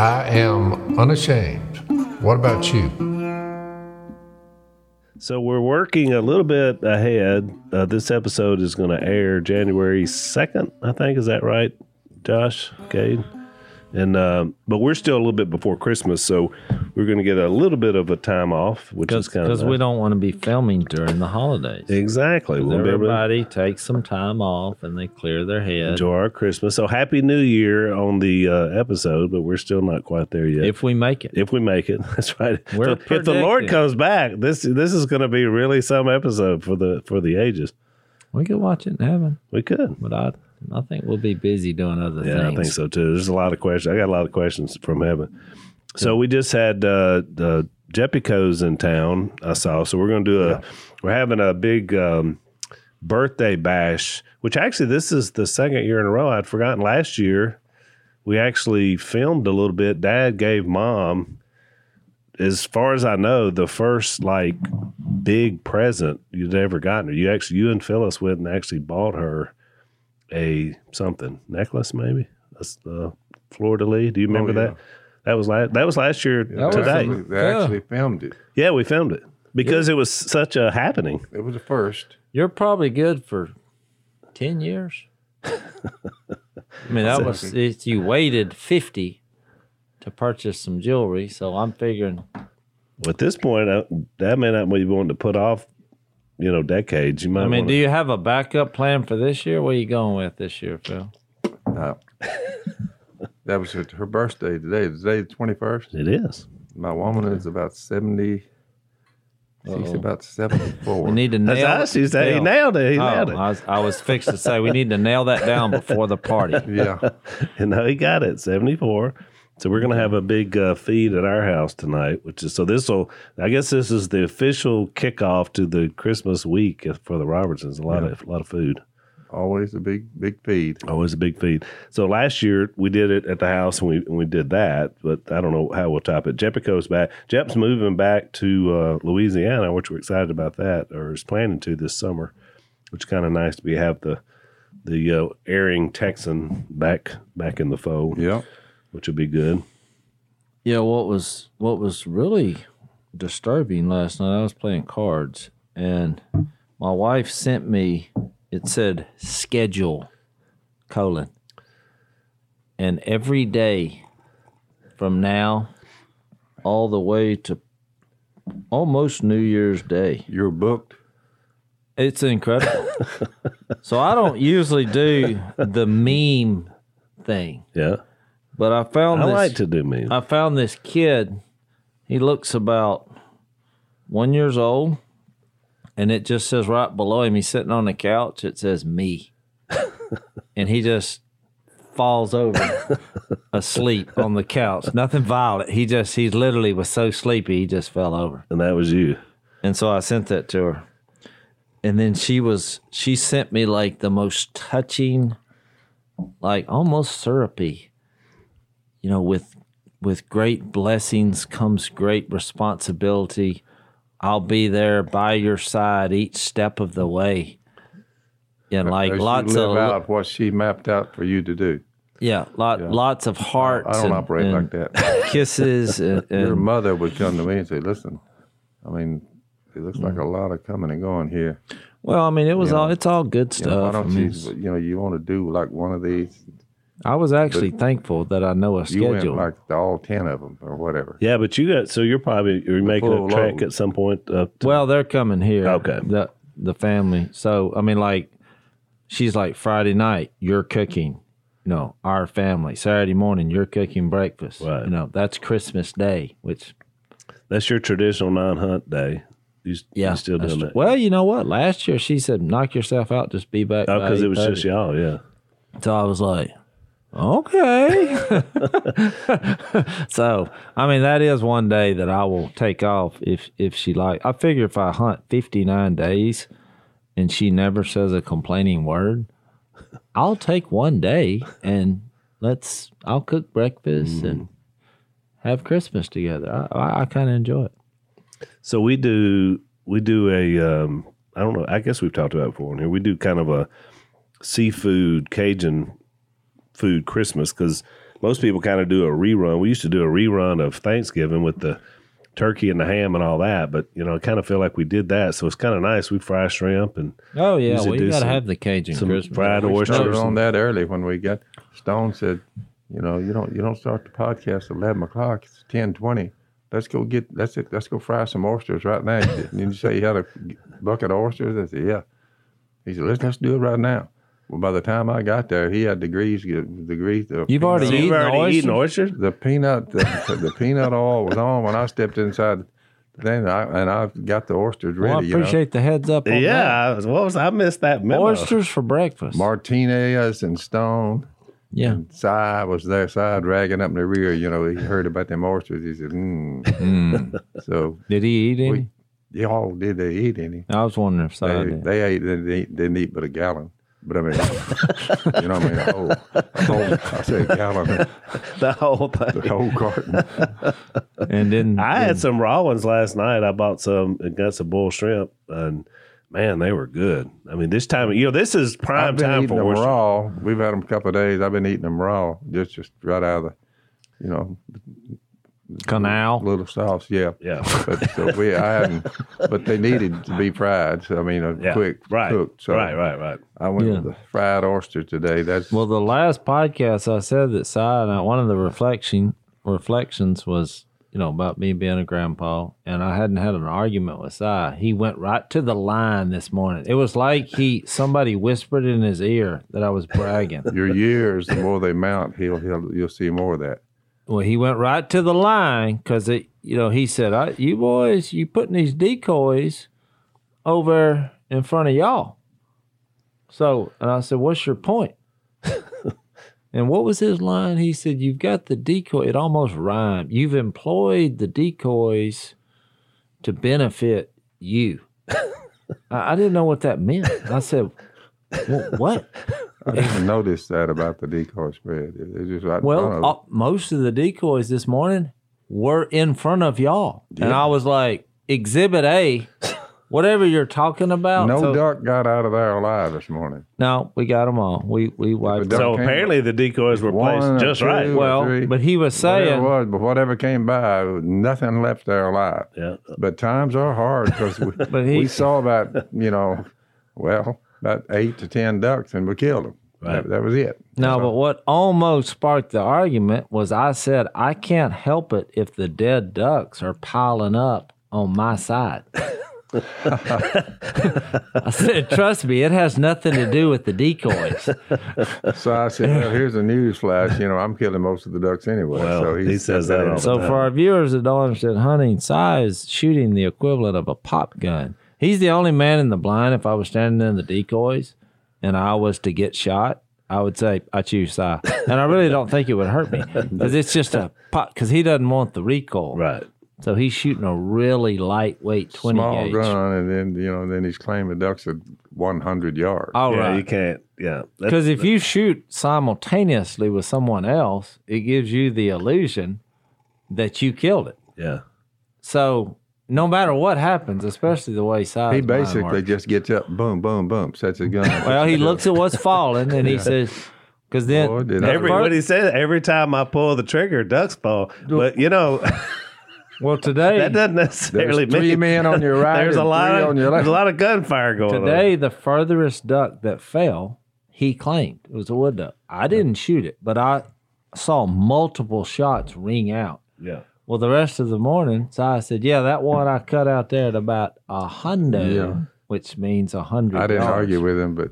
I am unashamed. What about you? So we're working a little bit ahead. Uh, this episode is going to air January 2nd, I think. Is that right, Josh? Okay. And uh, but we're still a little bit before Christmas, so we're going to get a little bit of a time off, which is kind of Because we don't want to be filming during the holidays. exactly. We'll able to Everybody takes some time off and they clear their head. enjoy our Christmas. So happy New Year on the uh, episode, but we're still not quite there yet. If we make it. if we make it, that's right. We're So if the Lord comes back, this this is going to be really some episode for the for the ages. We could watch it in heaven, We could. but I, I think we'll be busy doing other Yeah, things. I think so too. There's a lot of questions. I got a lot of questions from heaven. So we just had uh, the Jepico's in town. I saw. So we're going to do a. We're having a big um, birthday bash. Which actually, this is the second year in a row. I'd forgotten last year. We actually filmed a little bit. Dad gave mom, as far as I know, the first like big present you'd ever gotten her. You actually, you and Phyllis went and actually bought her a something necklace, maybe a s- uh, fleur de lis. Do you remember yeah. that? That was last. That was last year was today. Actually, they actually filmed it. yeah, we filmed it because it was such a happening. It was the first. You're probably good for 10 years. I mean, that was, it, you waited 50 to purchase some jewelry. So I'm figuring, At this point, uh, that may not be wanting to put off, you know, decades. You might. I mean, wanna, do you have a backup plan for this year? What are you going with this year, Phil? Uh, that was her, her birthday today. Today, the twenty first. It is. My woman is about seventy. She's Uh-oh. about seventy four. We need to nail That's us. He said he nailed it. He Oh, nailed it. I was, I was fixed to say we need to nail that down before the party. yeah, And no, he got it. Seventy four. So we're gonna have a big uh, feed at our house tonight, which is so this will. I guess this is the official kickoff to the Christmas week for the Robertsons. A lot of a lot of food. always a big big feed. Always a big feed. So last year we did it at the house and we and we did that, but I don't know how we'll top it. Jepico's back. Jep's moving back to uh, Louisiana, which we're excited about that, or is planning to this summer, which is kind of nice to be have the the uh, airing Texan back back in the fold, Yeah, which will be good. Yeah, what was what was really disturbing last night? I was playing cards, and my wife sent me. It said schedule colon, and every day from now all the way to almost New Year's Day. you're booked. It's incredible. so I don't usually do the meme thing, Yeah, but I found I this. like to do me. I found this kid. He looks about one years old, and it just says right below him. He's sitting on the couch. It says me, and he just falls over asleep on the couch. Nothing violent. He just he literally was so sleepy he just fell over. and that was you. And so I sent that to her. And then she was she sent me like the most touching, like almost syrupy, you know, with with great blessings comes great responsibility. I'll be there by your side each step of the way. And like As lots live of out what she mapped out for you to do. yeah, lot lots of hearts. I don't and- operate and like that. Kisses and, Your mother would come to me and say, "Listen, I mean, it looks like mm. a lot of coming and going here. well, I mean, it was all it's all good You know, why stuff. I don't mean, you? You know, you want to do like one of these? I was actually thankful that I know a You went schedule. like all ten of them or whatever. Yeah, but you got so you're probably you're making a track load. at some point. Up to, well, they're coming here. Okay. The the family. So I mean, like, she's like Friday night, you're cooking. You know, our family. Saturday morning, you're cooking breakfast. Right. You know, that's Christmas Day, which that's your traditional non-hunt day. You, yeah, you still that's doing that? Well, you know what? Last year she said, "Knock yourself out, just be back." Oh, because it was 8:30." just y'all. Yeah. So I was like, okay. so I mean, that is one day that I will take off if if she like. I figure if I hunt fifty nine days and she never says a complaining word, I'll take one day and let's. I'll cook breakfast and have Christmas together. I I, I kind of enjoy it. So we do we do a um, I don't know. I guess we've talked about it before in here. We do kind of a seafood Cajun food Christmas because most people kind of do a rerun. We used to do a rerun of Thanksgiving with the turkey and the ham and all that, but you know, I kind of feel like we did that, so it's kind of nice. We fry shrimp and Oh yeah, we do gotta some- have the Cajun some Christmas. fried We oysters. started on that early when we got Stone said, you know, you don't you don't start the podcast at eleven o'clock. It's ten twenty. Let's go get let's let's go fry some oysters right now. And you say you had a bucket of oysters. I said, yeah. He said, let's let's do it right now. Well, by the time I got there, he had degrees degrees. You've already So peanut- you've eaten already eaten oysters? oysters? the peanut the, the peanut oil was on when I stepped inside. Then I and I got the oysters ready. Well, I you know. appreciate the heads up. On Yeah, that. I was, what was I missed that memo? oysters for breakfast. Martinez and Stone. yeah, And Si was there, Si dragging up in the rear. You know, he heard about them oysters. He said, mm. Mm. So, did he eat any? We- y'all, did they eat any? I was wondering if Si They, did. they ate, they didn't eat, didn't eat but a gallon. But I mean, you know what I mean? A whole, a whole, I say gallon, the whole the thing. whole carton. and then I had some raw ones last night. I bought some and got some bull shrimp, and man, they were good. I mean, this time, you know, this is prime I've been time for them oysters. raw. We've had them a couple of days. I've been eating them raw, just just right out of the, you know, canal. little sauce. Yeah. Yeah, But so we, I hadn't, but they needed to be fried. So I mean, a yeah, quick right, cooked. So right, right, right. I went Yeah. with the fried oyster today. That's Well, the last podcast I said that Si and I, one of the reflection reflections was, you know, about me being a grandpa, and I hadn't had an argument with Si. He went right to the line this morning. It was like he somebody whispered in his ear that I was bragging. your years. The more they mount, he'll he'll you'll see more of that. Well, he went right to the line because it, you know, he said, I, "You boys, you putting these decoys over in front of y'all." So, and I said, "What's your point?" and what was his line? He said, "You've got the decoy. It almost rhymed. You've employed the decoys to benefit you." I, I didn't know what that meant. I said, "Wha- "What?" I didn't notice that about the decoy spread. It, it's just right Well, of uh, most of the decoys this morning were in front of y'all, and I was like, "Exhibit A, whatever you're talking about." no So- duck got out of there alive this morning. no, we got them all. We we wiped. them. So came- apparently the decoys were One placed just right. Well, three. but he was Whatever saying, was, but whatever came by, nothing left there alive. Yeah, But times are hard because we, But he- we saw about you know, well, about eight to ten ducks and we killed them. Right. That, that was it. no, but what almost sparked the argument was I said, "I can't help it if the dead ducks are piling up on my side." I said, "Trust me, it has nothing to do with the decoys." So I said, well, here's a news flash. You know, I'm killing most of the ducks anyway. Well, so he says that all in. the So for our viewers that don't understand hunting, Si is shooting the equivalent of a pop gun. He's the only man in the blind. If I was standing in the decoys and I was to get shot, I would say I choose Si, and I really don't think it would hurt me because it's just a pot Because he doesn't want the recoil, right. so he's shooting a really lightweight twenty small gauge. gun, and then you know, then he's claiming ducks at 100 yards. All yeah, right. you can't. Yeah, Because if you shoot simultaneously with someone else, it gives you the illusion that you killed it. yeah, So no matter what happens, especially the way size he basically just gets up, boom, boom, boom, sets his gun. well, he looks at what's falling and he says, because then Boy, did every what he said. Every time I pull the trigger, ducks fall. But you know well today that doesn't necessarily There's three mean men on your right There's a lot three of on your there's a lot of gunfire going on. today the furthest duck that fell, he claimed it was a wood duck. I didn't shoot it, but I saw multiple shots ring out. Yeah, Well, the rest of the morning, so I said, "Yeah, that one I cut out there at about a hundo, Yeah. which means a hundred." I didn't argue with him, but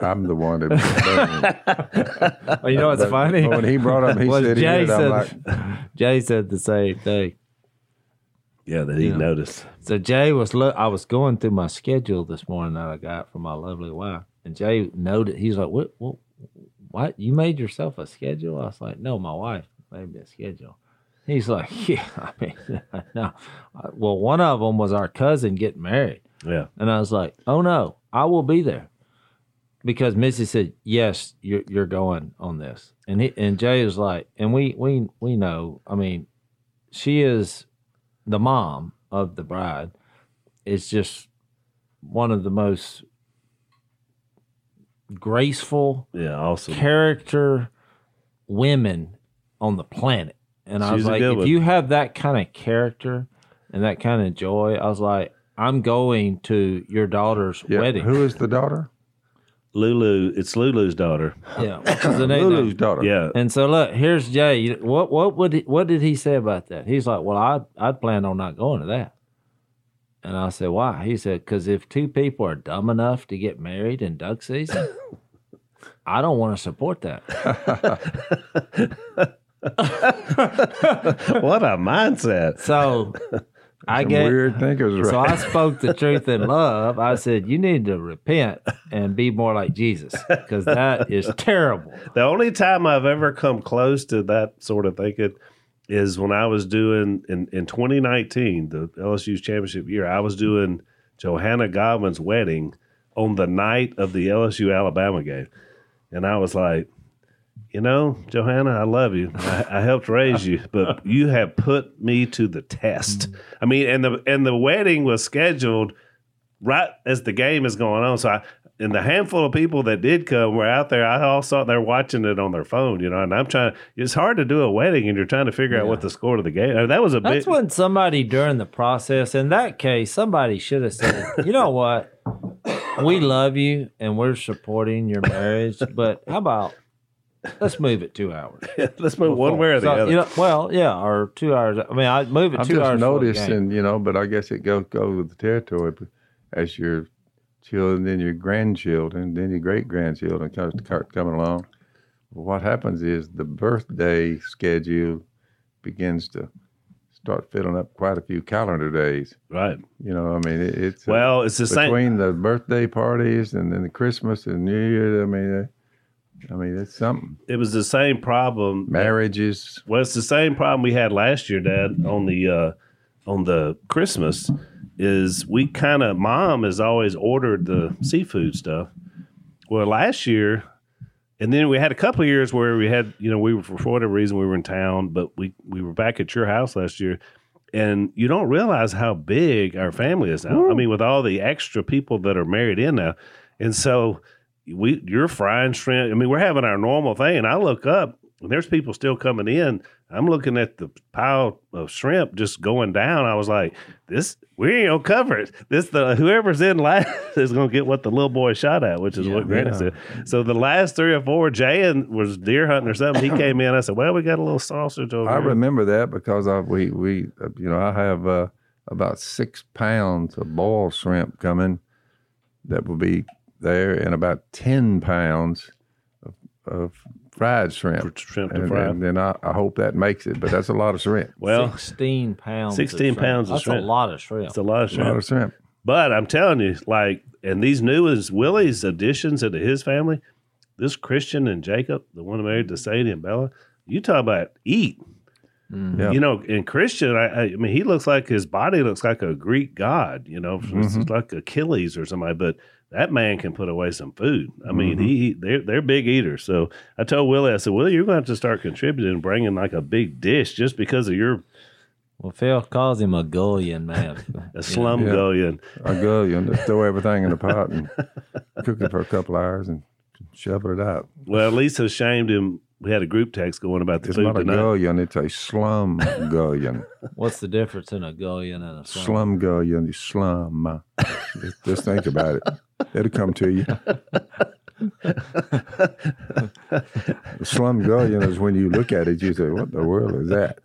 I'm the one that. Well, you know what's funny? When he brought up, he Was said he Jay did. I'm said, like, Jay said the same thing. yeah, that he Yeah. noticed. So Jay was look. I was going through my schedule this morning that I got from my lovely wife, and Jay noted. He's like, "What? What? What? You made yourself a schedule?" I was like, "No, my wife made me a schedule." He's like, "Yeah, I mean, no." Well, one of them was our cousin getting married, Yeah, and I was like, "Oh no, I will be there," because Missy said, "Yes, you're you're going on this," and he and Jay was like, and we we we know. I mean, she is the mom of the bride. Is just one of the most graceful yeah, awesome. character women on the planet. And I was like, if one. you have that kind of character and that kind of joy, I was like, I'm going to your daughter's Yeah. wedding. Who is the daughter? Lulu, it's Lulu's daughter. yeah, which the name. Lulu's daughter. Yeah. And so look, here's Jay. What what would he, what did he say about that? He's like, well, I'd I'd plan on not going to that. And I said, why? He said, because if two people are dumb enough to get married in duck season, I don't want to support that. what a mindset. So I get weird thinkers, so? I spoke the truth in love. I said, you need to repent and be more like Jesus because that is terrible. The only time I've ever come close to that sort of thinking is when I was doing in, in 2019, the LSU's championship year, I was doing Johanna Godwin's wedding on the night of the LSU Alabama game. And I was like, you know, Johanna, I love you. I, I helped raise you, but you have put me to the test. I mean, and the and the wedding was scheduled right as the game is going on. So I and the handful of people that did come were out there. I all saw they're watching it on their phone, you know. And I'm trying. It's hard to do a wedding, and you're trying to figure out what the score of the game. Mean, that was a That's big. when somebody during the process, in that case, somebody should have said, you know what? We love you and we're supporting your marriage, but how about let's move it two hours? Let's move one way or the So, other. you know, well, yeah, or two hours. I mean, I move it I've two just hours. before the noticed, game. and you know, but I guess it goes goes with the territory. But as your children, then your grandchildren, then your great grandchildren come, start coming along, what happens is the birthday schedule begins to start filling up quite a few calendar days. right. You know, I mean, it, it's Well, it's the same. between the birthday parties and then the Christmas and New Year. I mean, uh, I mean, it's something. It was the same problem. Marriages. Well, it's the same problem we had last year, Dad, on the uh, on the Christmas. Is we kind of mom has always ordered the seafood stuff. Well, last year, and then we had a couple of years where we had, you know, we were for whatever reason we were in town, but we we were back at your house last year, and you don't realize how big our family is now. I mean, with all the extra people that are married in now, and so we you're frying shrimp. I mean, we're having our normal thing, and I look up and there's people still coming in. I'm looking at the pile of shrimp just going down. I was like, this we ain't gonna cover it. This the whoever's in last is gonna get what the little boy shot at, which is what Granny Yeah. said. So the last three or four, Jay and was deer hunting or something. He came in. I said, well, we got a little sausage over there. I here. remember that because I we we uh, you know I have uh, about six pounds of boiled shrimp coming that will be there, and about ten pounds of, of fried shrimp. shrimp to and, fry. and then I, I hope that makes it, but that's a lot of shrimp. well, sixteen pounds. 16 of shrimp. pounds of That's shrimp. a lot of shrimp. it's a lot of A lot shrimp. of shrimp. But I'm telling you, like, and these new is Willie's additions into his family. This Christian and Jacob, the one married to Sadie and Bella, you talk about eat. Yeah. You know, in Christian, I, I, I mean, he looks like his body looks like a Greek god. You know, it's Mhm. like Achilles or somebody. But that man can put away some food. I mean, Mhm. he they're they're big eaters. So I told Willie, I said, Willie, you're going to have to start contributing, and bringing like a big dish just because of your Well, Phil calls him a Gullion man. a slum Yeah. gullion. I go, you know, just throw everything in the pot and cook it for a couple hours and shovel it out. Well, Lisa shamed him. We had a group text going about the It's food not a tonight. gullion, it's a slum gullion. What's the difference in a Gullion and a slum? slum gullion, slum. just, just think about it. It'll come to you. the slum gullion is when you look at it, you say, "What the world is that?"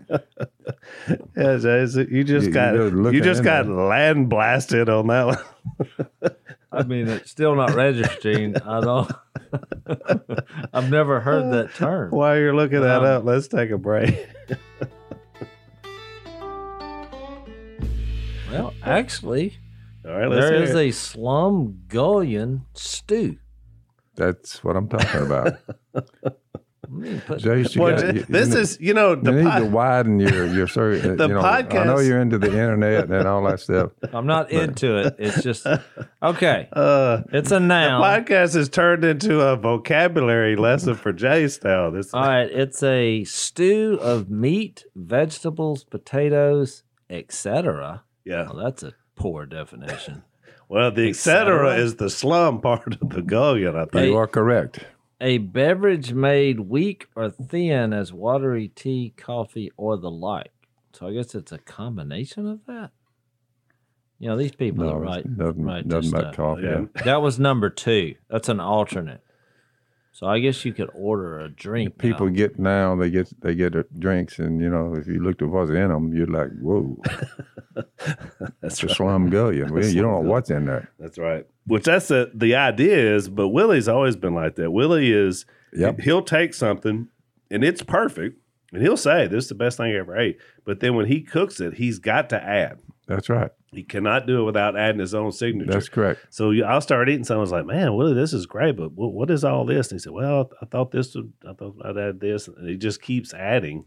Yeah, Jay, so you just You- got you're you just got there. land blasted on that one. I mean, it's still not registering. I don't. I've never heard that term. While you're looking that Um, up, let's take a break. Well, actually, All right, let's there hear is it. a slum Gullion stew. That's what I'm talking about. Let put- Jase, you Well, got- Jay, you- you this need- is you know the you need pod- to widen your your search. The you know, I know podcast- you're into the internet and all that stuff. I'm not into it. It's just okay. uh, It's a the noun. podcast has turned into a vocabulary lesson for Jay now. This All right, it's a stew of meat, vegetables, potatoes, etc. yeah. Well, that's a poor definition. Well, the Et cetera. is the slum part of the gullion. I think. Hey, You are correct. a beverage made weak or thin as watery tea, coffee, or the like. So I guess it's a combination of that. You know, these people No, are right. nothing, right nothing this but stuff. coffee. Yeah. That was number two. That's an alternate. So I guess you could order a drink. People now. get now they get they get drinks and you know if you looked at what's in them you're like whoa That's a slum gullion well, you don't know what's in there That's right. Which that's the the idea is, but Willie's always been like that. Willie is Yep. he'll take something and it's perfect, and he'll say this is the best thing I ever ate. But then when he cooks it, he's got to add. that's right He cannot do it without adding his own signature. that's correct so I'll start eating something. I was like, man, Willie, this is great, but what, what is all this? And he said, well, I thought this would, I thought I'd add this, and he just keeps adding.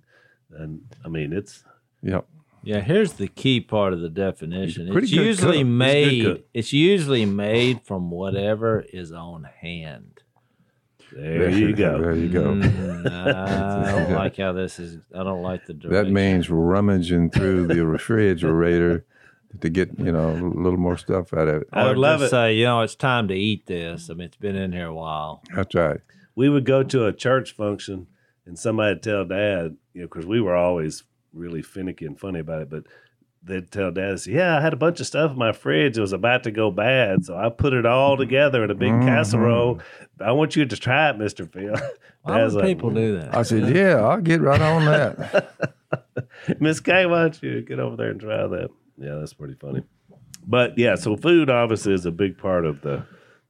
And I mean, it's yep Yeah, here's the key part of the definition. He's It's usually cook. He's a good made. cook. It's usually made from whatever is on hand. there you go. there you go Mm, I don't like how this is. I don't like the direction. that means rummaging through the refrigerator to get you know a little more stuff out of it I would love to it. Say, you know, it's time to eat this. I mean, it's been in here a while. that's right we would go to a church function and somebody'd tell dad, you know, because we were always really finicky and funny about it, but they'd tell dad, say, Yeah, I had a bunch of stuff in my fridge. It was about to go bad. So I put it all together in a big Mhm. casserole. I want you to try it, Mr. Phil. Why Dad's would like, people do that? I said yeah I'll get right on that Miss Kay, why don't you get over there and try that? Yeah, that's pretty funny. But yeah, so food obviously is a big part of the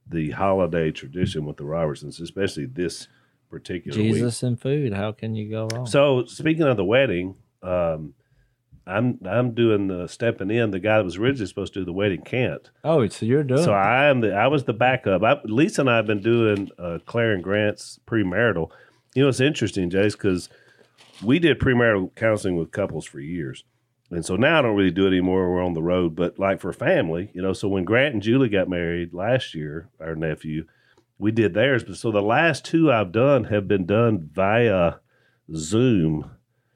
the holiday tradition with the Robertsons, especially this particular week. Jesus and food. How can you go wrong? So speaking of the wedding, um, I'm I'm doing the stepping in. The guy that was originally supposed to do the wedding can't. oh, so you're doing. So. I am the I was the backup. I, Lisa and I have been doing uh, Claire and Grant's premarital. You know, it's interesting, Jase, because we did premarital counseling with couples for years. And so now I don't really do it anymore. We're on the road, but like for family, you know. So when Grant and Julie got married last year, our nephew, we did theirs. But so the last two I've done have been done via Zoom.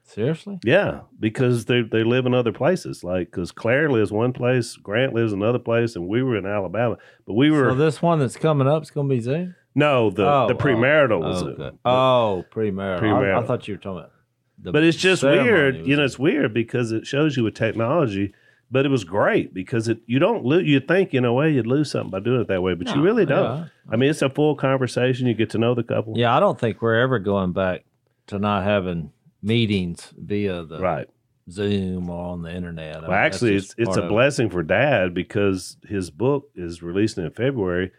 Seriously? Yeah, because they they live in other places. Like because Claire lives one place, Grant lives another place, and we were in Alabama. But we were So this one that's coming up is going to be Zoom. no the Oh, the premarital oh, was oh, Zoom. Oh, premarital. I, I thought you were talking about. But it's just weird. You know, it's weird because it shows you with technology. But it was great because it you don't lose. You think in a way you'd lose something by doing it that way, but you really don't. yeah. I mean, it's a full conversation. You get to know the couple. Yeah, I don't think we're ever going back to not having meetings via the Right. Zoom or on the internet. I Well, mean, actually, it's it's a of it. blessing for Dad because his book is releasing in February.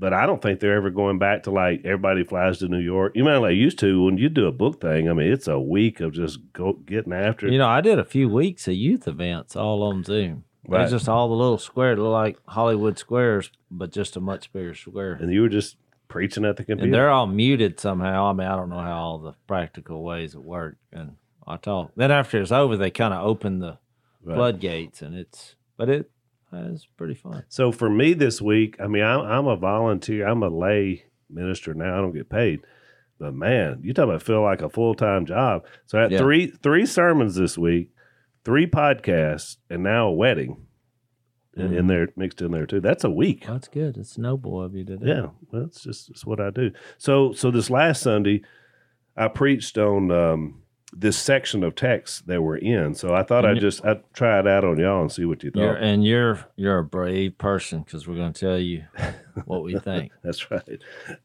But I don't think they're ever going back to like everybody flies to New York. You know, like used to when you do a book thing. I mean, it's a week of just go getting after it. You know, I did a few weeks of youth events all on Zoom. Right. It's just all the little square, look like Hollywood squares, but just a much bigger square. and you were just preaching at the computer. And they're all muted somehow. I mean, I don't know how all the practical ways it work. And I talk. Then after it's over, they kind of open the Right. floodgates, and it's but it it's pretty fun. So for me this week, I mean, I'm, I'm a volunteer. I'm a lay minister now. I don't get paid, but man, you talk about feel like a full time job. So I had Yeah. three three sermons this week, three podcasts, and now a wedding in, in there mixed in there too. That's a week. Well, that's good. It's noble of you to do. Yeah, well, it's just it's what I do. So so this last Sunday, I preached on um, this section of text that we're in. So I thought I'd just I'd try it out on y'all and see what you thought. You're, and you're you're a brave person because we're going to tell you what we think. That's right.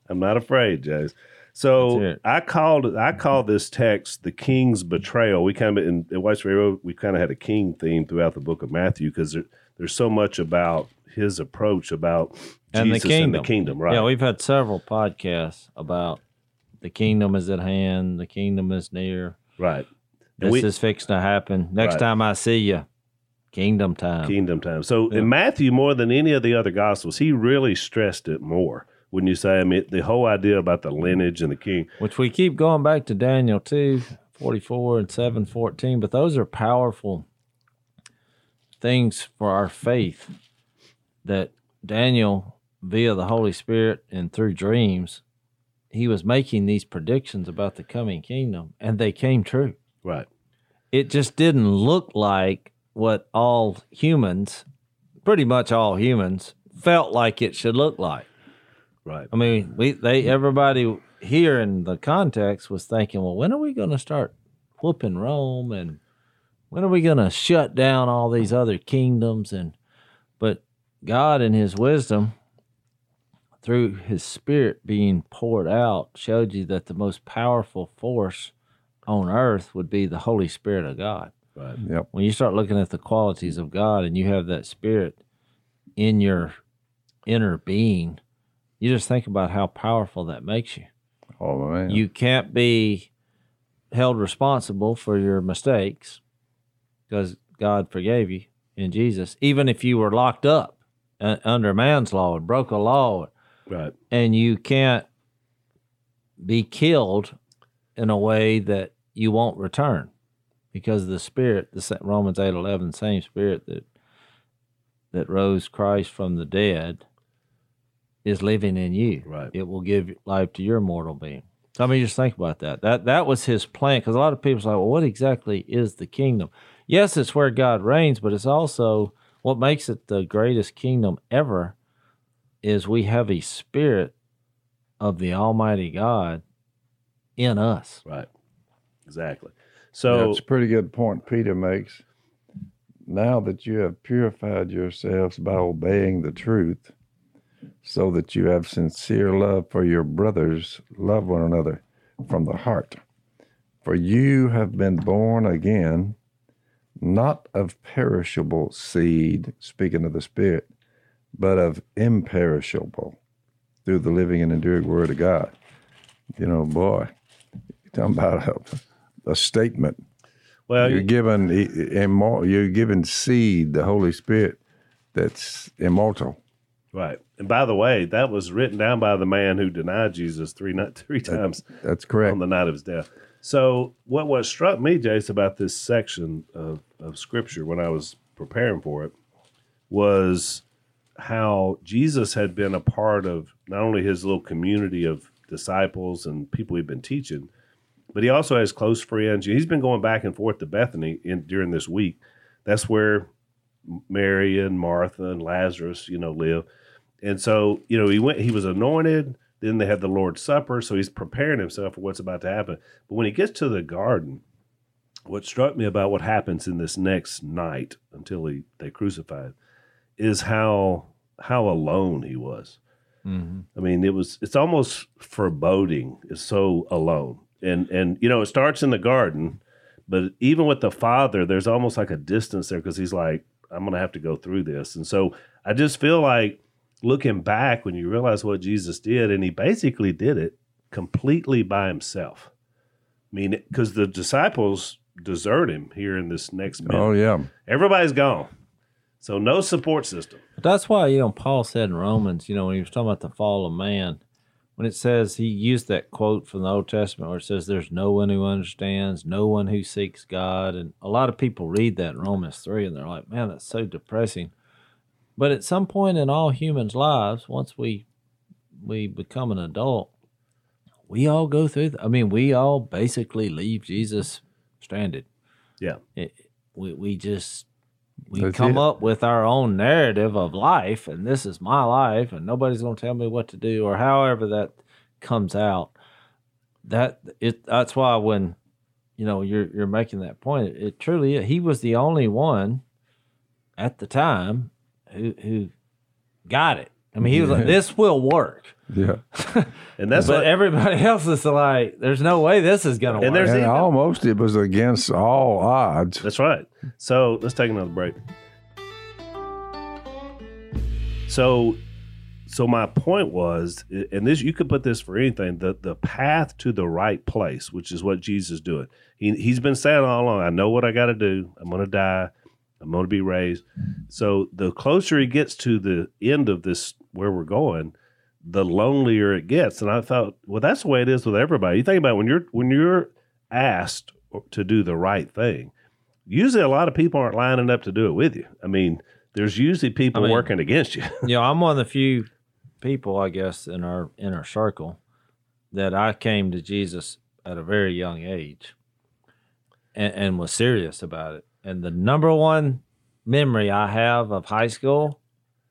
I'm not afraid, Jase. Let's So. I called I called this text the king's betrayal. We kind of in at White's Ferry Road, we kind of had a king theme throughout the book of Matthew because there, there's so much about his approach about And the Jesus and the kingdom, right? Yeah, we've had several podcasts about the kingdom is at hand, the kingdom is near. Right. This we- is fixing to happen. Next Right. time I see you, kingdom time. kingdom time. So Yeah. in Matthew, more than any of the other gospels, he really stressed it more. Wouldn't you say? I mean, the whole idea about the lineage and the king. Which we keep going back to Daniel 2, 44 and 7, 14, but those are powerful things for our faith that Daniel, via the Holy Spirit and through dreams, he was making these predictions about the coming kingdom, and they came true. Right. It just didn't look like what all humans, pretty much all humans, felt like it should look like. Right. I mean, we they everybody here in the context was thinking, well, when are we going to start whooping Rome and when are we going to shut down all these other kingdoms and but God in his wisdom through his spirit being poured out showed you that the most powerful force on earth would be the Holy Spirit of God. Right. Yep. When you start looking at the qualities of God and you have that spirit in your inner being, you just think about how powerful that makes you. Oh man. You can't be held responsible for your mistakes because God forgave you in Jesus, even if you were locked up uh, under man's law and broke a law, Right. and you can't be killed in a way that you won't return because the spirit, the Romans eight eleven, same spirit that that rose Christ from the dead is living in you. Right. It will give life to your mortal being. I mean, just think about that. That that was his plan. Because a lot of people say, "Well, what exactly is the kingdom?" Yes, it's where God reigns, but it's also what makes it the greatest kingdom ever. Is we have a spirit of the Almighty God in us. Right. Exactly. So That's a pretty good point Peter makes. Now that you have purified yourselves by obeying the truth, so that you have sincere love for your brothers, love one another from the heart. For you have been born again, not of perishable seed, speaking of the Spirit, but of imperishable, through the living and enduring Word of God. You know, boy, you're talking about a, a statement. well, You're given immor- You're given seed, the Holy Spirit, that's immortal. right. And by the way, that was written down by the man who denied Jesus three three times That's correct. on the night of his death. So what what struck me, Jase, about this section of, of scripture when I was preparing for it was how Jesus had been a part of not only his little community of disciples and people he'd been teaching, but he also has close friends. He's been going back and forth to Bethany in, during this week. That's where Mary and Martha and Lazarus, you know, live. And so, you know, he went, he was anointed. Then they had the Lord's Supper. So he's preparing himself for what's about to happen. But when he gets to the garden, what struck me about what happens in this next night until he, they crucified is how how alone he was. Mm-hmm. I mean, it was it's almost foreboding. It's so alone. And and you know, it starts in the garden, but even with the father, there's almost like a distance there because he's like, I'm gonna have to go through this. And so I just feel like looking back when you realize what Jesus did, and he basically did it completely by himself. I mean, because the disciples desert him here in this next oh, minute. oh, yeah. Everybody's gone. So no support system. That's why, you know, Paul said in Romans, you know, when he was talking about the fall of man, when it says he used that quote from the Old Testament where it says, There's no one who understands, no one who seeks God. And a lot of people read that in Romans 3 and they're like, Man, that's so depressing. But at some point in all humans' lives, once we we become an adult, we all go through. th- I mean, we all basically leave Jesus stranded. Yeah. It, we we just we That's come it. up with our own narrative of life, and this is my life, and nobody's going to tell me what to do, or however that comes out. That it. That's why when you know you're you're making that point, it, it truly is. he was the only one at the time who who got it. I mean, he was like, "This will work," Yeah. And that's but what everybody else is like, "There's no way this is going to And work." there's And even- almost it was against all odds. That's right. So let's take another break. So, so my point was, and this you could put this for anything. The the path to the right place, which is what Jesus is doing. He he's been saying all along. I know what I got to do. I'm going to die. I'm going to be raised. So the closer he gets to the end of this, where we're going, the lonelier it gets. And I thought, well, that's the way it is with everybody. You think about it, when you're when you're asked to do the right thing, usually a lot of people aren't lining up to do it with you. I mean, there's usually people I mean- working against you. you know, I'm one of the few people, I guess, in our inner circle that I came to Jesus at a very young age and, and was serious about it. And the number one memory I have of high school,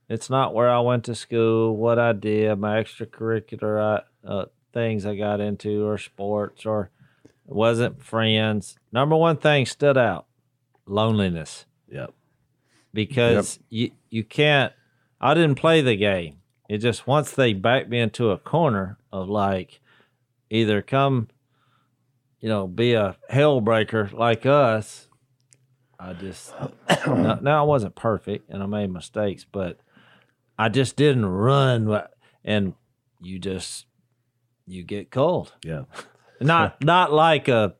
it's not where I went to school, what I did, my extracurricular uh, uh, things I got into or sports or wasn't friends. Number one thing stood out loneliness Yep. because you you can't I didn't play the game. It just once they backed me into a corner of like either come you know be a hell breaker like us I just now, now I wasn't perfect and I made mistakes but I just didn't run and you just you get cold Yeah. not not like a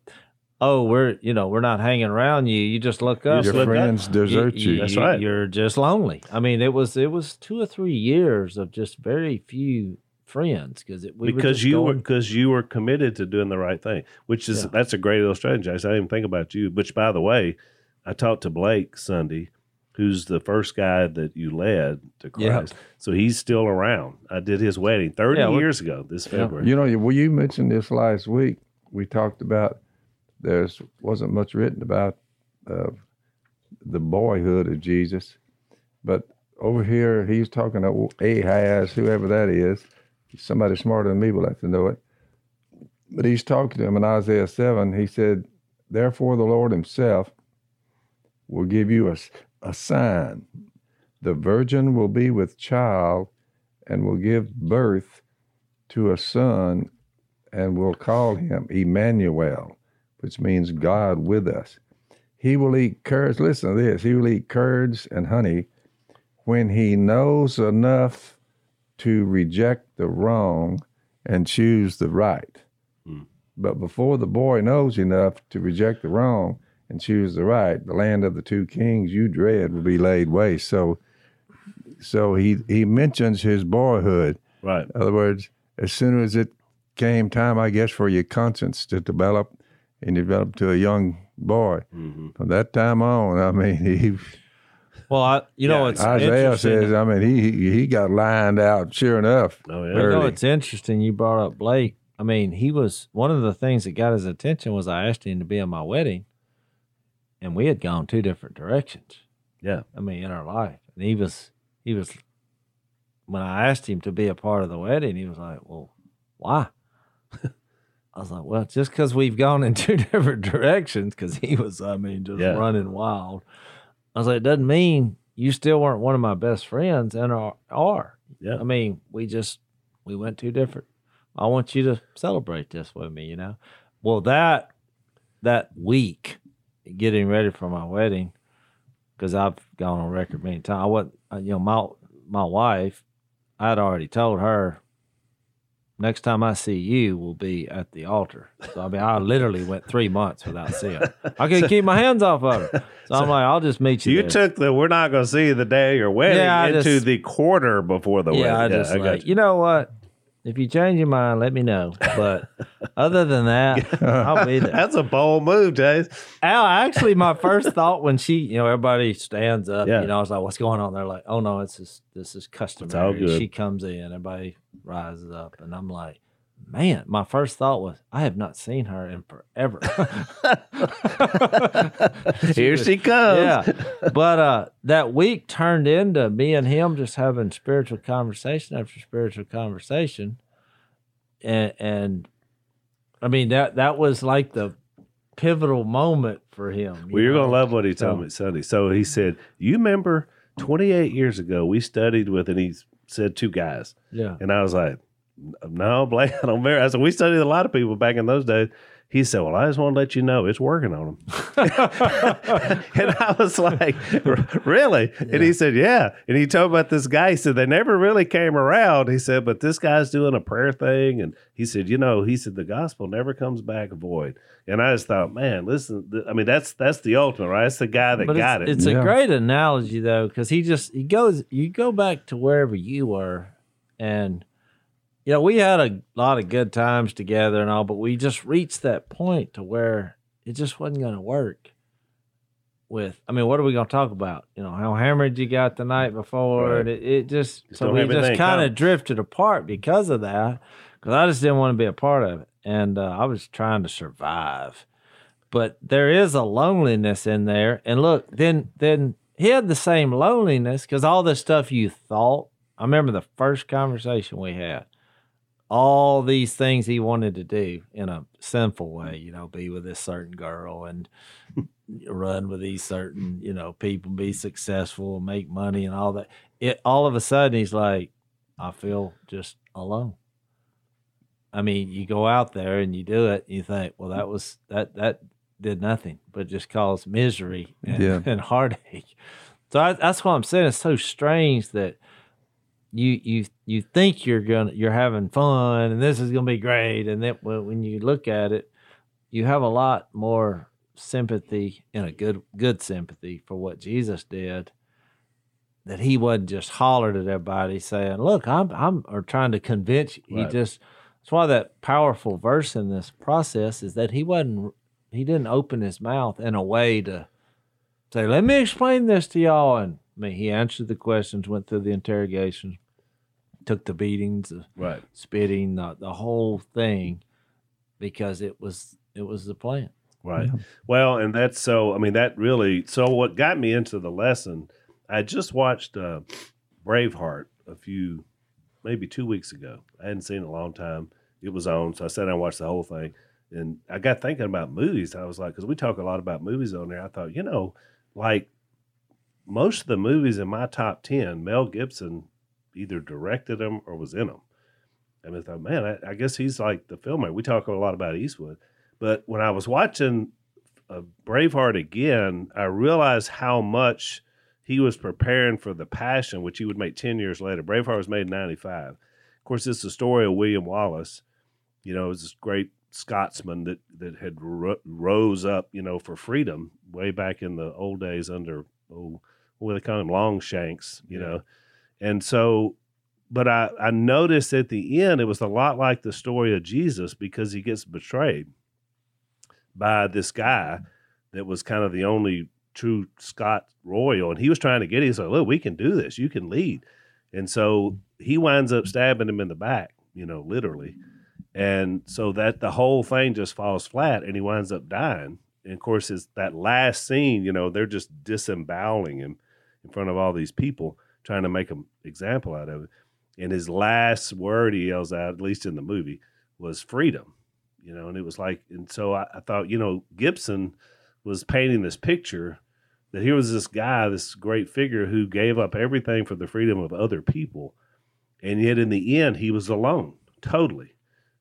oh we're you know we're not hanging around you you just look up Your look up. friends desert you. That's right. You're just lonely. I mean, it was it was two or three years of just very few friends because it we because just you were because you were committed to doing the right thing, which is Yeah. that's a great illustration, Jason. I didn't even think about you. Which, by the way, I talked to Blake Sunday, who's the first guy that you led to Yeah. Christ. So he's still around. I did his wedding thirty Yeah, years ago this February. You know, you- well, you mentioned this last week. We talked about there's wasn't much written about uh, the boyhood of Jesus, but over here he's talking to Ahaz, whoever that is. Somebody smarter than me will have to know it. But he's talking to him in Isaiah seven. He said, "Therefore, the Lord Himself will give you a, a sign. The virgin will be with child, and will give birth." to a son and will call him Emmanuel, which means God with us. He will eat curds. Listen to this. He will eat curds and honey when he knows enough to reject the wrong and choose the right. Hmm. But before the boy knows enough to reject the wrong and choose the right, the land of the two kings you dread will be laid waste. So, so he he mentions his boyhood. right. In other words, as soon as it came time, I guess, for your conscience to develop and develop to a young boy, hmm from that time on, I mean, he, well, I, you know Yeah, it's Isaiah says, I mean, he he got lined out, sure enough. Oh yeah. you know it's interesting. You brought up Blake. I mean, he was one of the things that got his attention was I asked him to be at my wedding, and we had gone two different directions. Yeah. I mean, in our life, and he was he was when I asked him to be a part of the wedding, he was like, "Well, why?" I was like, "Well, just because we've gone in two different directions." Because he was, I mean, just Yeah. running wild. I was like, "It doesn't mean you still weren't one of my best friends, and are." are. Yeah. I mean, we just we went two different. I want you to celebrate this with me, you know. Well, that that week, getting ready for my wedding, because I've gone on record many times. I wasn't, uh, you know, my my wife, I'd already told her. Next time I see you will be at the altar. So I mean, I literally went three months without seeing her. I couldn't keep my hands off of her. So I'm like, I'll just meet you. You there. took the we're not going to see you the day of your wedding Yeah, I into just- the quarter before the wedding. yeah, I wedding. just I like, got you. know what? If you change your mind, let me know. But other than that, I'll be there. That's a bold move, Jase. Al, actually, my first thought when she, you know, everybody stands up, Yeah. you know, I was like, what's going on? They're like, oh no, it's just, this is customary. all good. She comes in, everybody rises up, and I'm like, man, my first thought was, I have not seen her in forever. Here she comes. yeah. But uh, that week turned into me and him just having spiritual conversation after spiritual conversation. And, and I mean, that, that was like the pivotal moment for him. you Well, you're going to love what he told So- me Sunday. So he said, You remember 28 years ago, we studied with, and he said two guys. Yeah. And I was like, No, Blake, I don't remember. I said, We studied a lot of people back in those days. He said, Well, I just want to let you know it's working on them. and I was like, Really? And he said, Yeah. And he told about this guy. He said, They never really came around. He said, But this guy's doing a prayer thing. And he said, You know, he said, The gospel never comes back void. And I just thought, Man, listen, th- I mean, that's that's the ultimate, right? That's the guy that but got it's, it. it's Yeah. a great analogy though, because he just he goes you go back to wherever you were, and you know we had a lot of good times together and all, but we just reached that point to where it just wasn't going to work. With I mean, what are we going to talk about? You know how hammered you got the night before, Right. and it, it just Just so we just kind of drifted apart because of that. Because I just didn't want to be a part of it, and uh, I was trying to survive but there is a loneliness in there. And look, then then he had the same loneliness because all the stuff you thought. I remember the first conversation we had. All these things he wanted to do in a sinful way, mm. you know, be with this certain girl and hmm. run with these certain, you know, people, be successful, make money and all that. It all of a sudden he's like, I feel just alone. I mean, you go out there and you do it, and you think, well, that was that that did nothing but just cause misery and, Yeah. and heartache. So I, that's what I'm saying. It's so strange that you you you think you're gonna you're having fun and this is gonna be great, and then when when you look at it, you have a lot more sympathy and a good good sympathy for what Jesus did. That he wasn't just hollered at everybody saying, "Look, I'm I'm," or trying to convince you. He just that's why that powerful verse in this process is that he wasn't he didn't open his mouth in a way to say, "Let me explain this to y'all." And I mean, he answered the questions, went through the interrogations, took the beatings, the Right. spitting, the, the whole thing, because it was it was the plan. Right. Well, and that's so. I mean, that really. So, what got me into the lesson? I just watched uh, Braveheart a few, maybe two weeks ago. I hadn't seen it in a long time. It was on, so I sat down and watched the whole thing. And I got thinking about movies. I was like, because we talk a lot about movies on there. I thought, you know, like most of the movies in my top ten, Mel Gibson either directed them or was in them. And I thought, man, I, I guess he's like the filmmaker. We talk a lot about Eastwood. But when I was watching uh, Braveheart again, I realized how much he was preparing for the Passion, which he would make ten years later. Braveheart was made in '95. Of course, it's the story of William Wallace. You know, it was this great Scotsman that that had ro- rose up, you know, for freedom way back in the old days under oh, what do they call him, Longshanks, you know, and so. But I, I noticed at the end it was a lot like the story of Jesus because he gets betrayed by this guy that was kind of the only true Scot royal, and he was trying to get. He's like, "Look, we can do this. You can lead," and so he winds up stabbing him in the back, you know, literally, and so that the whole thing just falls flat, and he winds up dying. And of course, it's that last scene. You know, they're just disemboweling him in front of all these people, trying to make an example out of it. And his last word he yells out, at least in the movie, was freedom you know, and it was like, and so I, I thought, you know, Gibson was painting this picture that here was this guy, this great figure who gave up everything for the freedom of other people, and yet in the end, he was alone, totally.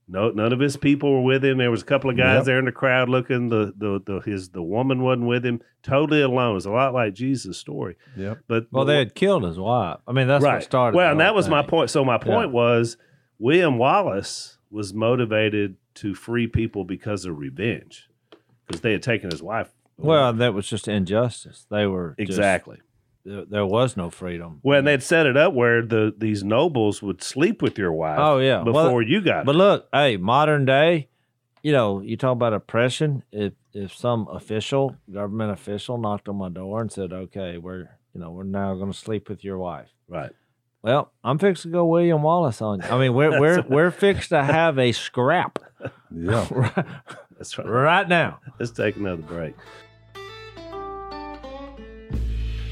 No, none of his people were with him. There was a couple of guys Yep. there in the crowd looking. The the the his the woman wasn't with him. Totally alone. It's a lot like Jesus' story. Yep. But Well, the- they had killed his wife. I mean, that's right. what started. well, and that whole was my point. So my point was William Wallace was motivated to free people because of revenge, because they had taken his wife. away. Well, that was just injustice. They were just- exactly. There, there was no freedom. Well, they'd set it up where the these nobles would sleep with your wife. Oh, yeah. Well, before you got But it. look, hey, modern day, you know, you talk about oppression. If if some official, government official, knocked on my door and said, "Okay, we're you know we're now going to sleep with your wife," Right. well, I'm fixed to go William Wallace on you. I mean, we're we're we're fixed to have a scrap Yeah. right, That's right. right now. Let's take another break.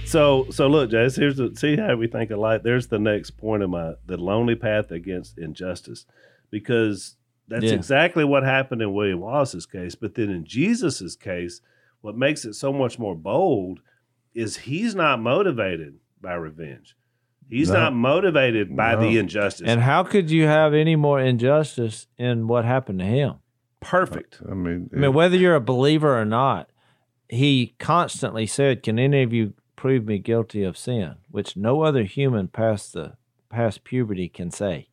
So, so look, Jay. Here's the see how we think alike. There's the next point of my the lonely path against injustice, because that's Yeah. exactly what happened in William Wallace's case. But then in Jesus's case, what makes it so much more bold is he's not motivated by revenge. He's No. not motivated by No. the injustice. And how could you have any more injustice in what happened to him? Perfect. I mean, I mean, whether you're a believer or not, he constantly said, "Can any of you prove me guilty of sin?" Which no other human past the past puberty can say,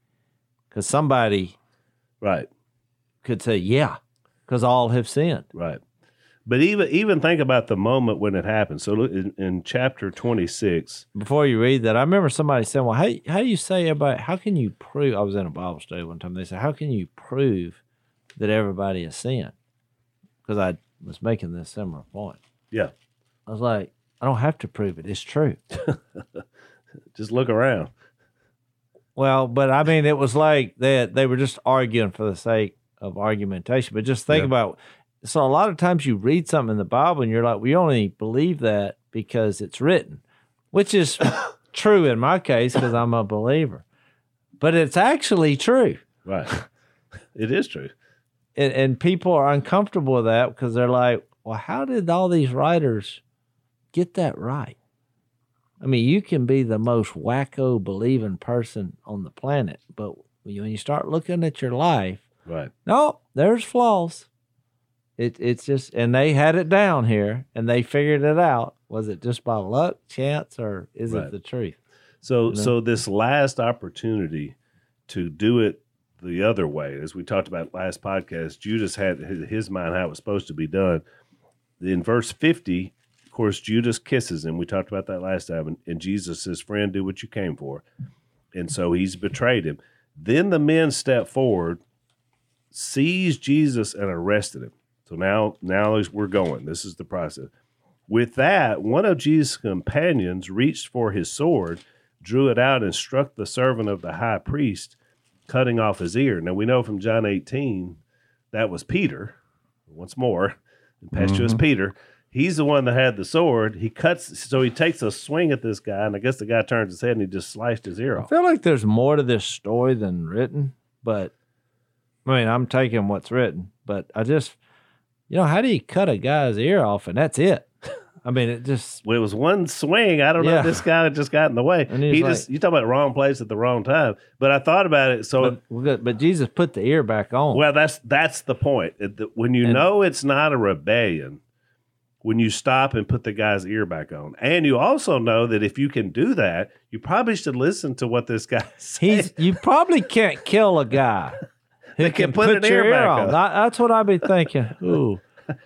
because somebody Right. could say, "Yeah," because all have sinned. Right. But even even think about the moment when it happened. So in, in chapter 26, Before you read that, I remember somebody saying, "Well, how how do you say about How can you prove?" I was in a Bible study one time. They said, "How can you prove that everybody has sinned?" Because I was making this similar point. yeah, I was like, "I don't have to prove it. It's true." just look around. Well, but I mean, it was like they they were just arguing for the sake of argumentation. But just think Yeah. about so a lot of times you read something in the Bible and you're like, we only believe that because it's written, which is true in my case because I'm a believer. But it's actually true. Right. it is true. And, and people are uncomfortable with that because they're like, well, how did all these writers get that right? I mean, you can be the most wacko believing person on the planet, but when you start looking at your life, Right. no, there's flaws. It, it's just, and they had it down here and they figured it out. Was it just by luck, chance, or is Right. it the truth? So You know? so this last opportunity to do it the other way, as we talked about last podcast, Judas had his, his mind how it was supposed to be done. In verse fifty, course, Judas kisses him. We talked about that last time, and, and Jesus says, "Friend, do what you came for," and so he's betrayed him. Then the men step forward, seized Jesus, and arrested him. So now, now we're going. This is the process. With that, one of Jesus' companions reached for his sword, drew it out, and struck the servant of the high priest, cutting off his ear. Now we know from John 18 that was Peter. Once more, impetuous mm-hmm. Peter. He's the one that had the sword. He cuts, so he takes a swing at this guy, and I guess the guy turns his head and he just sliced his ear off. I feel like there's more to this story than written, but I mean, I'm taking what's written, but I just, you know, how do you cut a guy's ear off and that's it? I mean, it just, Well, it was one swing. I don't know. Yeah. if This guy just got in the way. And He like- just you talk about wrong place at the wrong time. But I thought about it. So but, but Jesus put the ear back on. Well, that's that's the point. When you And- know it's not a rebellion, when you stop and put the guy's ear back on, and you also know that if you can do that, you probably should listen to what this guy says. You probably can't kill a guy who That can put an your ear back on. That's what I'd be thinking. Ooh,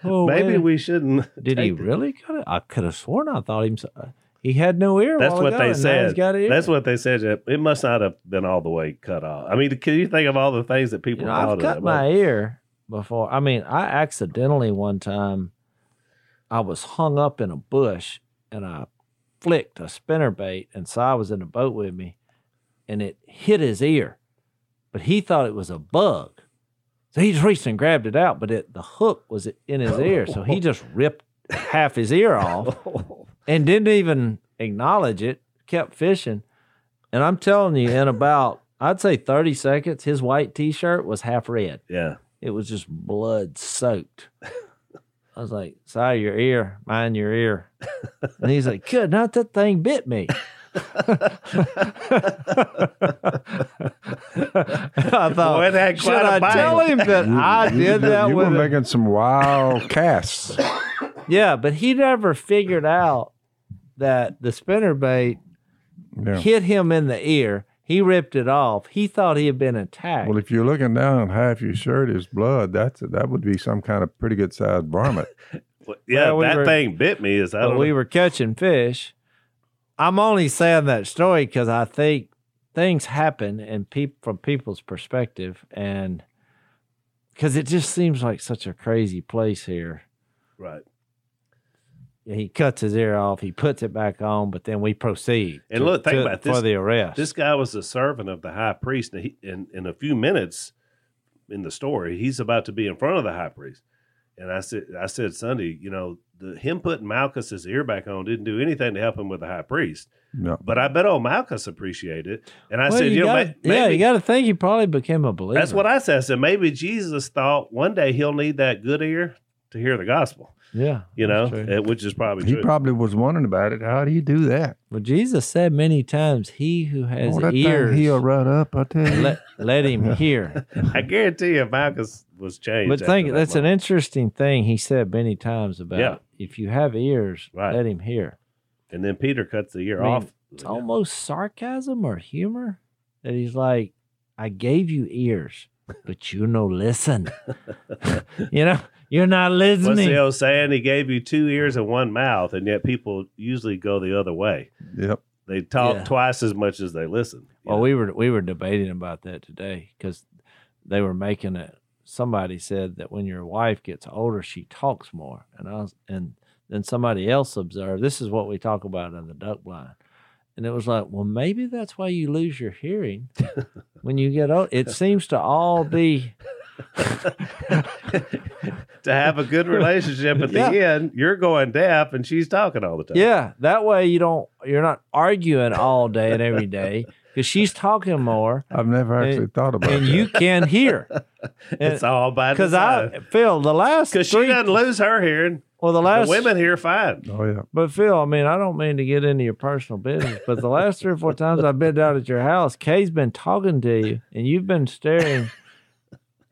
ooh Maybe man. we shouldn't. did he the- really cut it? I could have sworn I thought him. Uh, he had no ear. That's what ago, they and now he's said. That's what they said. It must not have been all the way cut off. I mean, can you think of all the things that people You know, thought I've cut my ear before. I mean, I accidentally one time I was hung up in a bush and I flicked a spinner bait and Si was in the boat with me and it hit his ear. But he thought it was a bug. So he just reached and grabbed it out, but it, the hook was in his ear. So he just ripped half his ear off and didn't even acknowledge it, kept fishing. And I'm telling you, in about, I'd say 30 seconds, his white t shirt was half red. Yeah. It was just blood soaked. I was like, "Sorry, your ear, mind your ear." And he's like, "Good, not that thing bit me." I thought, Boy, it had should quite a I bite." tell him that I You- did that You with were him? making some wild casts. Yeah, but he never figured out that the spinner bait Yeah. hit him in the ear. He ripped it off. He thought he had been attacked. Well, if you're looking down and half your shirt is blood, that's that would be some kind of pretty good sized varmint. Well, yeah, Well, we that were- thing bit me. Is that but don't we know. were catching fish. I'm only saying that story because I think things happen and peop- from people's perspective, and because it just seems like such a crazy place here. right. He cuts his ear off, he puts it back on, but then we proceed. And to- look, think to- about for this. the arrest. This guy was a servant of the high priest. And he, in, in a few minutes in the story, he's about to be in front of the high priest. And I said, I said Sunday, you know, the, him putting Malchus's ear back on didn't do anything to help him with the high priest. No. But I bet old Malchus appreciated it. And I Well, said, you, know, gotta- ma- yeah, maybe you got to think he probably became a believer. that's what I said. I said maybe Jesus thought one day he'll need that good ear to hear the gospel. Yeah, You know, that's true. eh, which is probably He true. probably was wondering about it. How do you do that? Well, Jesus said many times, "He who has Oh, that ears, thing heal right up. I tell you. let, let him hear." I guarantee you, Malchus was changed. But think that that's an interesting thing he said many times about Yeah. if you have ears, Right. let him hear. And then Peter cuts the ear I mean, off. It's almost sarcasm or humor that he's like, "I gave you ears, but you no listen. you know, you're not listening. What's listening." the old saying? He gave you two ears and one mouth, and yet people usually go the other way. Yep. They talk Yeah. twice as much as they listen. Well, know? we were we were debating about that today because they were making it. Somebody said that when your wife gets older, she talks more, and I was, and then somebody else observed. This is what we talk about in the duck blind, and it was like, well, maybe that's why you lose your hearing when you get old. It seems to all be to have a good relationship at the end, you're going deaf and she's talking all the time. yeah. That way you don't you're not arguing all day and every day. because she's talking more, I've never actually And- thought about it. and that. you can hear. It's all by Because design. I Phil, the last Because she three, doesn't lose her hearing. well, the The last women here fine. oh yeah. But Phil, I mean, I don't mean to get into your personal business, but the last three or four times I've been down at your house, Kay's been talking to you, and you've been staring,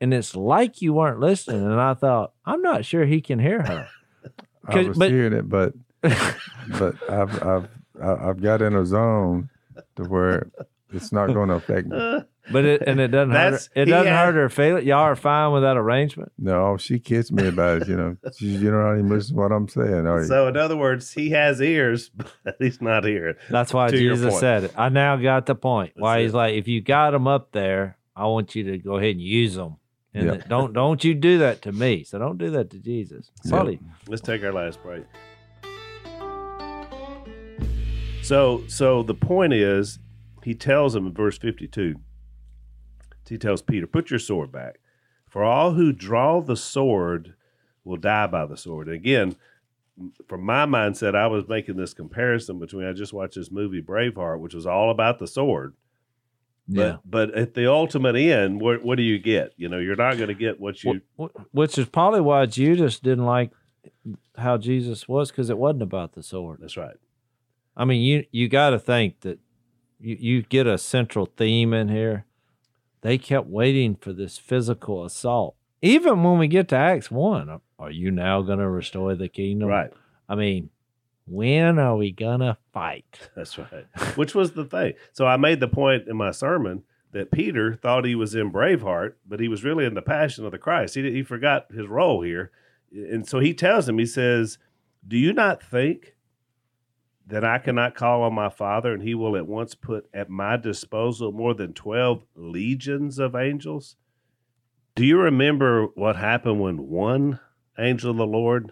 and it's like you weren't listening. And I thought, I'm not sure he can hear her. I was but- hearing it, but but I've I've I- I've got in a zone to where it's not going to affect me. But it and it doesn't hurt. Her, it doesn't had- hurt her feeling. Y'all are fine with that arrangement. No, she kissed me about it. You know, she, you don't even listen to what I'm saying. Are you? So, in other words, he has ears, but he's not hearing. That's why To Jesus said it. I now got the point. why That's he's it. like, if you got them up there, I want you to go ahead and use them. And Yeah. that- don't don't you do that to me. So don't do that to Jesus. Yeah. Probably Let's take our last break. So, so the point is, he tells him in verse fifty-two. He tells Peter, "Put your sword back, for all who draw the sword will die by the sword." And again, from my mindset, I was making this comparison between I just watched this movie Braveheart, which was all about the sword. Yeah. But but at the ultimate end, what what do you get? You know, you're not going to get what you. Wh- wh- Which is probably why Judas didn't like how Jesus was because it wasn't about the sword. That's right. I mean, you you got to think that you you get a central theme in here. They kept waiting for this physical assault. Even when we get to Acts one, are you now going to restore the kingdom? Right. I mean, when are we gonna fight? That's right. Which was the thing. So I made the point in my sermon that Peter thought he was in Braveheart, but he was really in the Passion of the Christ. He he forgot his role here, and so he tells him. He says, "Do you not think that I cannot call on my Father, and He will at once put at my disposal more than twelve legions of angels?" Do you remember what happened when one angel of the Lord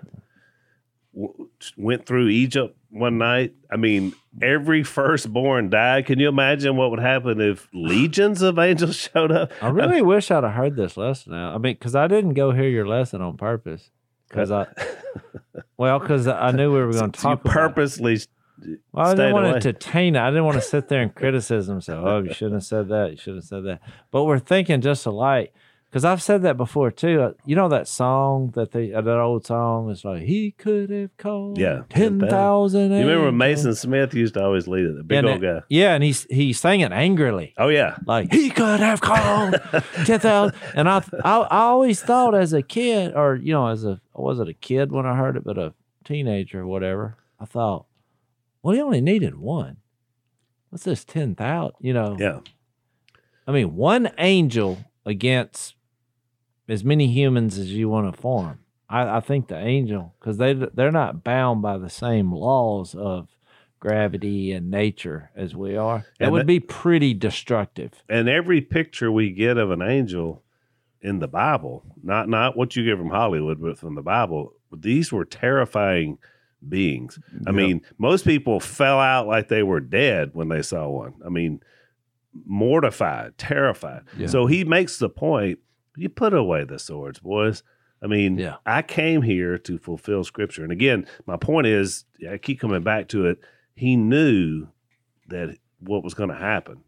w- went through Egypt one night. I mean, every firstborn died. Can you imagine what would happen if legions of angels showed up? I really wish I'd have heard this lesson now. I mean, because I didn't go hear your lesson on purpose. Because I, well, because I knew we were going to So you talk about. it. purposely. Well, I didn't want away. to taint. I didn't want to sit there and criticism. So, oh, you shouldn't have said that. You shouldn't have said that. But we're thinking just alike. Because I've said that before too. You know that song that they uh, that old song is like he could have called Yeah, ten thousand. You remember Mason Smith used to always lead it, the big and old guy. Yeah, and he's he sang it angrily. Oh yeah, Like he could have called ten thousand, and I, I I always thought as a kid, or you know, as a I wasn't a kid when I heard it, but a teenager or whatever. I thought, well, he only needed one. What's this ten thousand? You know, yeah. I mean, one angel against as many humans as you want to form. I, I think the angel because they they're not bound by the same laws of gravity and nature as we are. It would be pretty destructive. And every picture we get of an angel in the Bible, not not what you get from Hollywood, but from the Bible, these were terrifying beings. I Yeah. mean, most people fell out like they were dead when they saw one. I mean, mortified, terrified. Yeah. So he makes the point: you put away the swords, boys. I mean, Yeah. I came here to fulfill Scripture, and again, my point is, I keep coming back to it. He knew that what was going to happen.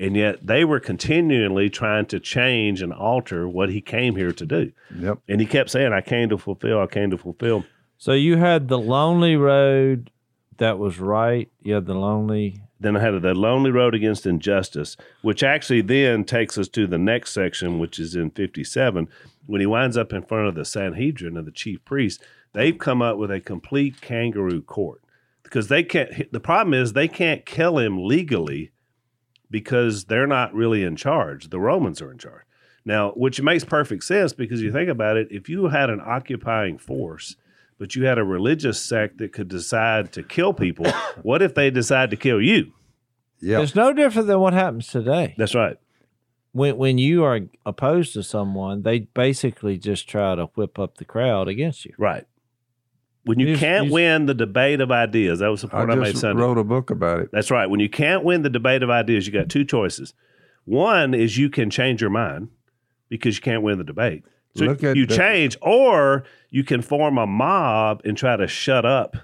And yet they were continually trying to change and alter what he came here to do. Yep. And he kept saying, I came to fulfill, I came to fulfill. So you had the lonely road that was right. You had the lonely. Then I had the lonely road against injustice, which actually then takes us to the next section, which is in 57, when he winds up in front of the Sanhedrin and the chief priests. They've come up with a complete kangaroo court because they can't. The problem is they can't kill him legally because they're not really in charge. The Romans are in charge. Now, which makes perfect sense because you think about it, if you had an occupying force, but you had a religious sect that could decide to kill people, what if they decide to kill you? Yep. It's no different than what happens today. That's right. When when you are opposed to someone, they basically just try to whip up the crowd against you. Right. When you You- can't you- win the debate of ideas, that was the point I, made just Sunday. wrote a book about it. That's right. When you can't win the debate of ideas, you got two choices. One is you can change your mind because you can't win the debate. So Look at you the- change, or you can form a mob and try to shut up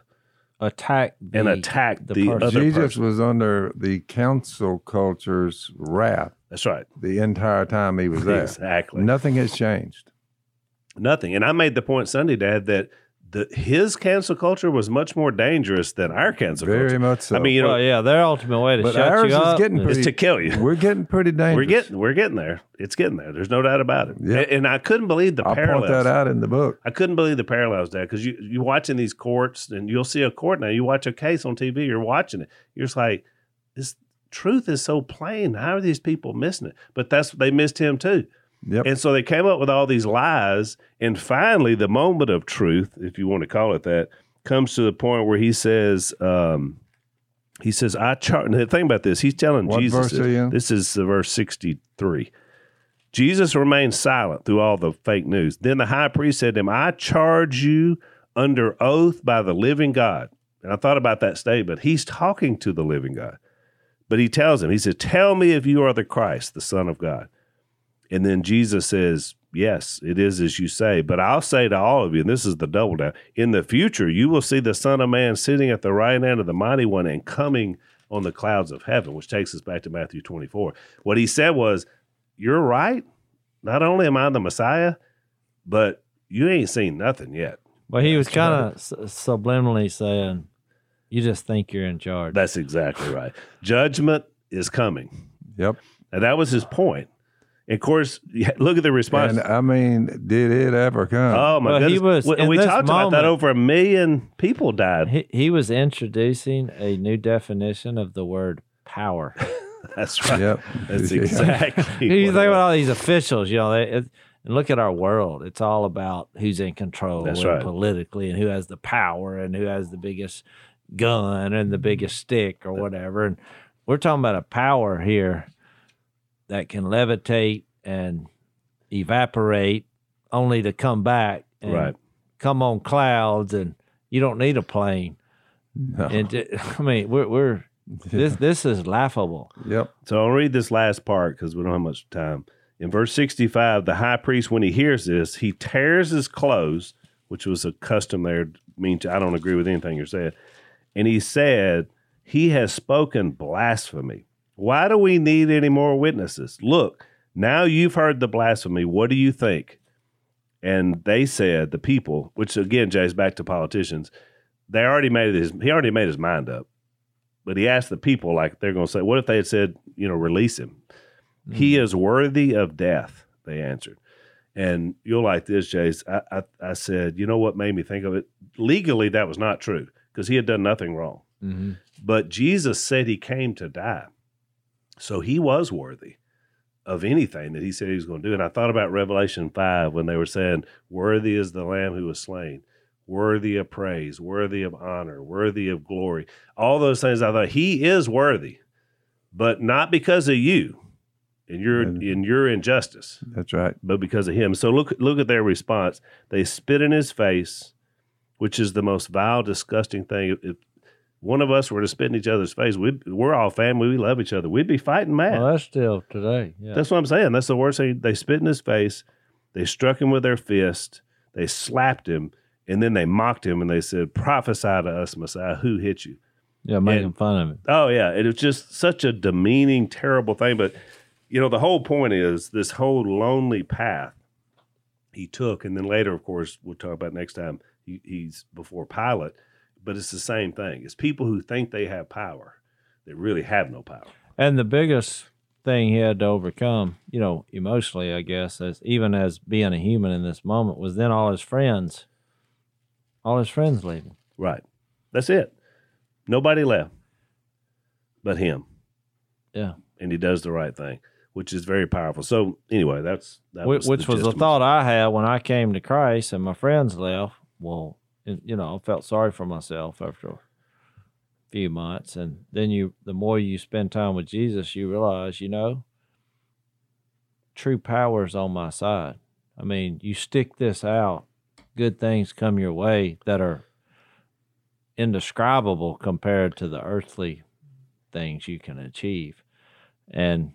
attack the, and attack the, person. other Jesus person. was under the cancel culture's wrath That's right. the entire time he was there. Exactly. Nothing has changed. Nothing. And I made the point Sunday, Dad, that the his cancel culture was much more dangerous than our cancel Very culture. Very much so. I mean, you know, well, yeah, their ultimate way to But shut ours you is up getting is- pretty- is to kill you. We're getting pretty dangerous. We're getting we're getting there. It's getting there. There's no doubt about it. Yeah. And, and I couldn't believe the I'll parallels. point that out in the book. I couldn't believe the parallels, Dad, because you you watching these courts and you'll see a court now. You watch a case on TV. You're watching it. You're just like, this truth is so plain. How are these people missing it? But that's they missed him too. Yep. And so they came up with all these lies. And finally, the moment of truth, if you want to call it that, comes to the point where he says, um, he says, I charge. Think about this. He's telling What Jesus. you? This is uh, verse 63. Jesus remained silent through all the fake news. Then the high priest said to him, I charge you under oath by the living God. And I thought about that statement. He's talking to the living God. But he tells him, he said, Tell me if you are the Christ, the Son of God. And then Jesus says, Yes, it is as you say. But I'll say to all of you, and this is the double down, in the future you will see the Son of Man sitting at the right hand of the mighty one and coming on the clouds of heaven, which takes us back to Matthew 24. What he said was, You're right. Not only am I the Messiah, but you ain't seen nothing yet. Well, he was kind of subliminally saying, "You just think you're in charge." That's exactly right. Judgment is coming. Yep. And that was his point. And of course, look at the response. And I mean, did it ever come? Oh my Well, he was- we we this talked about that. Over a million people died. he, he was introducing a new definition of the word power. That's right. Yep. That's Yeah. exactly. you think about all these officials, you know, they, it, and look at our world. It's all about who's in control That's and right. politically and who has the power and who has the biggest gun and the biggest stick or whatever. And we're talking about a power here that can levitate and evaporate only to come back and Right. come on clouds and you don't need a plane. No. And I mean, we're, we're this this is laughable. Yep. So I'll read this last part because we don't have much time. In verse 65, the high priest, when he hears this, he tears his clothes, which was a custom there. Means I don't agree with anything you're saying. And he said, He has spoken blasphemy. Why do we need any more witnesses? Look, now you've heard the blasphemy. What do you think? And they said, the people, which again, Jay's back to politicians, they already made his he already made his mind up. But he asked the people, like they're gonna say, what if they had said, you know, release him? He is worthy of death, they answered. And you'll like this, Jase. I, I, I said, you know what made me think of it? Legally, that was not true because he had done nothing wrong. Mm-hmm. But Jesus said he came to die. So he was worthy of anything that he said he was going to do. And I thought about Revelation 5 when they were saying, Worthy is the Lamb who was slain, worthy of praise, worthy of honor, worthy of glory. All those things I thought he is worthy, but not because of you and your And- in your injustice That's right. but because of him. So look look at their response. They spit in his face, which is the most vile, disgusting thing. If one of us were to spit in each other's face, we'd, we're all family. We love each other. We'd be fighting mad. Well, that's still today. Yeah. That's what I'm saying. That's the worst thing. They spit in his face. They struck him with their fist. They slapped him, and then they mocked him and they said, "Prophesy to us, Messiah. Who hit you?" yeah, making and- fun of it. Oh yeah, it was just such a demeaning, terrible thing. But you know, the whole point is this whole lonely path he took, and then later, of course, we'll talk about next time. He, he's before Pilate, but it's the same thing. It's people who think they have power that really have no power. And the biggest thing he had to overcome, you know, emotionally, I guess, as even as being a human in this moment, was then all his friends, all his friends leaving. Right. That's it. Nobody left, but him, Yeah, and he does the right thing, which is very powerful. So anyway, that's that which, was which the was the thought I had when I came to Christ and my friends left. Well, and, you know, I felt sorry for myself after a few months, and then you, the more you spend time with Jesus, you realize, you know, true power is on my side. I mean, you stick this out, good things come your way that are indescribable compared to the earthly things you can achieve. And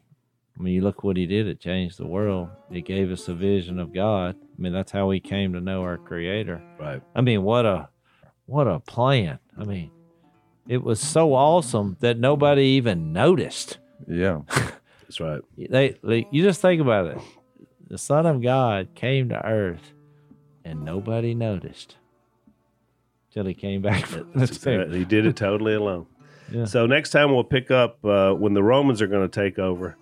I mean, you look what he did, it changed the world. It gave us a vision of God. I mean, that's how we came to know our creator. Right. I mean, what a what a plan! I mean, it was so awesome that nobody even noticed. Yeah. That's right. They, like, you just think about it. The Son of God came to Earth, and nobody noticed till he came back. from the That's right. He did it totally alone. Yeah. So next time we'll pick up uh, when the Romans are going to take over,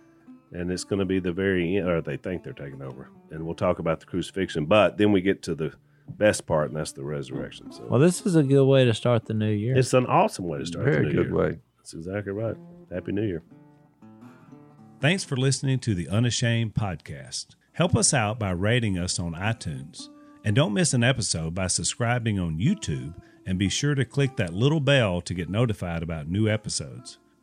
and it's going to be the very end, or they think they're taking over, and we'll talk about the crucifixion. But then we get to the best part, and that's the resurrection. So Well, this is a good way to start the new year. it's an awesome way to start. the Very new good year. way. That's exactly right. Happy New Year. Thanks for listening to the Unashamed podcast. Help us out by rating us on iTunes. And don't miss an episode by subscribing on YouTube and be sure to click that little bell to get notified about new episodes.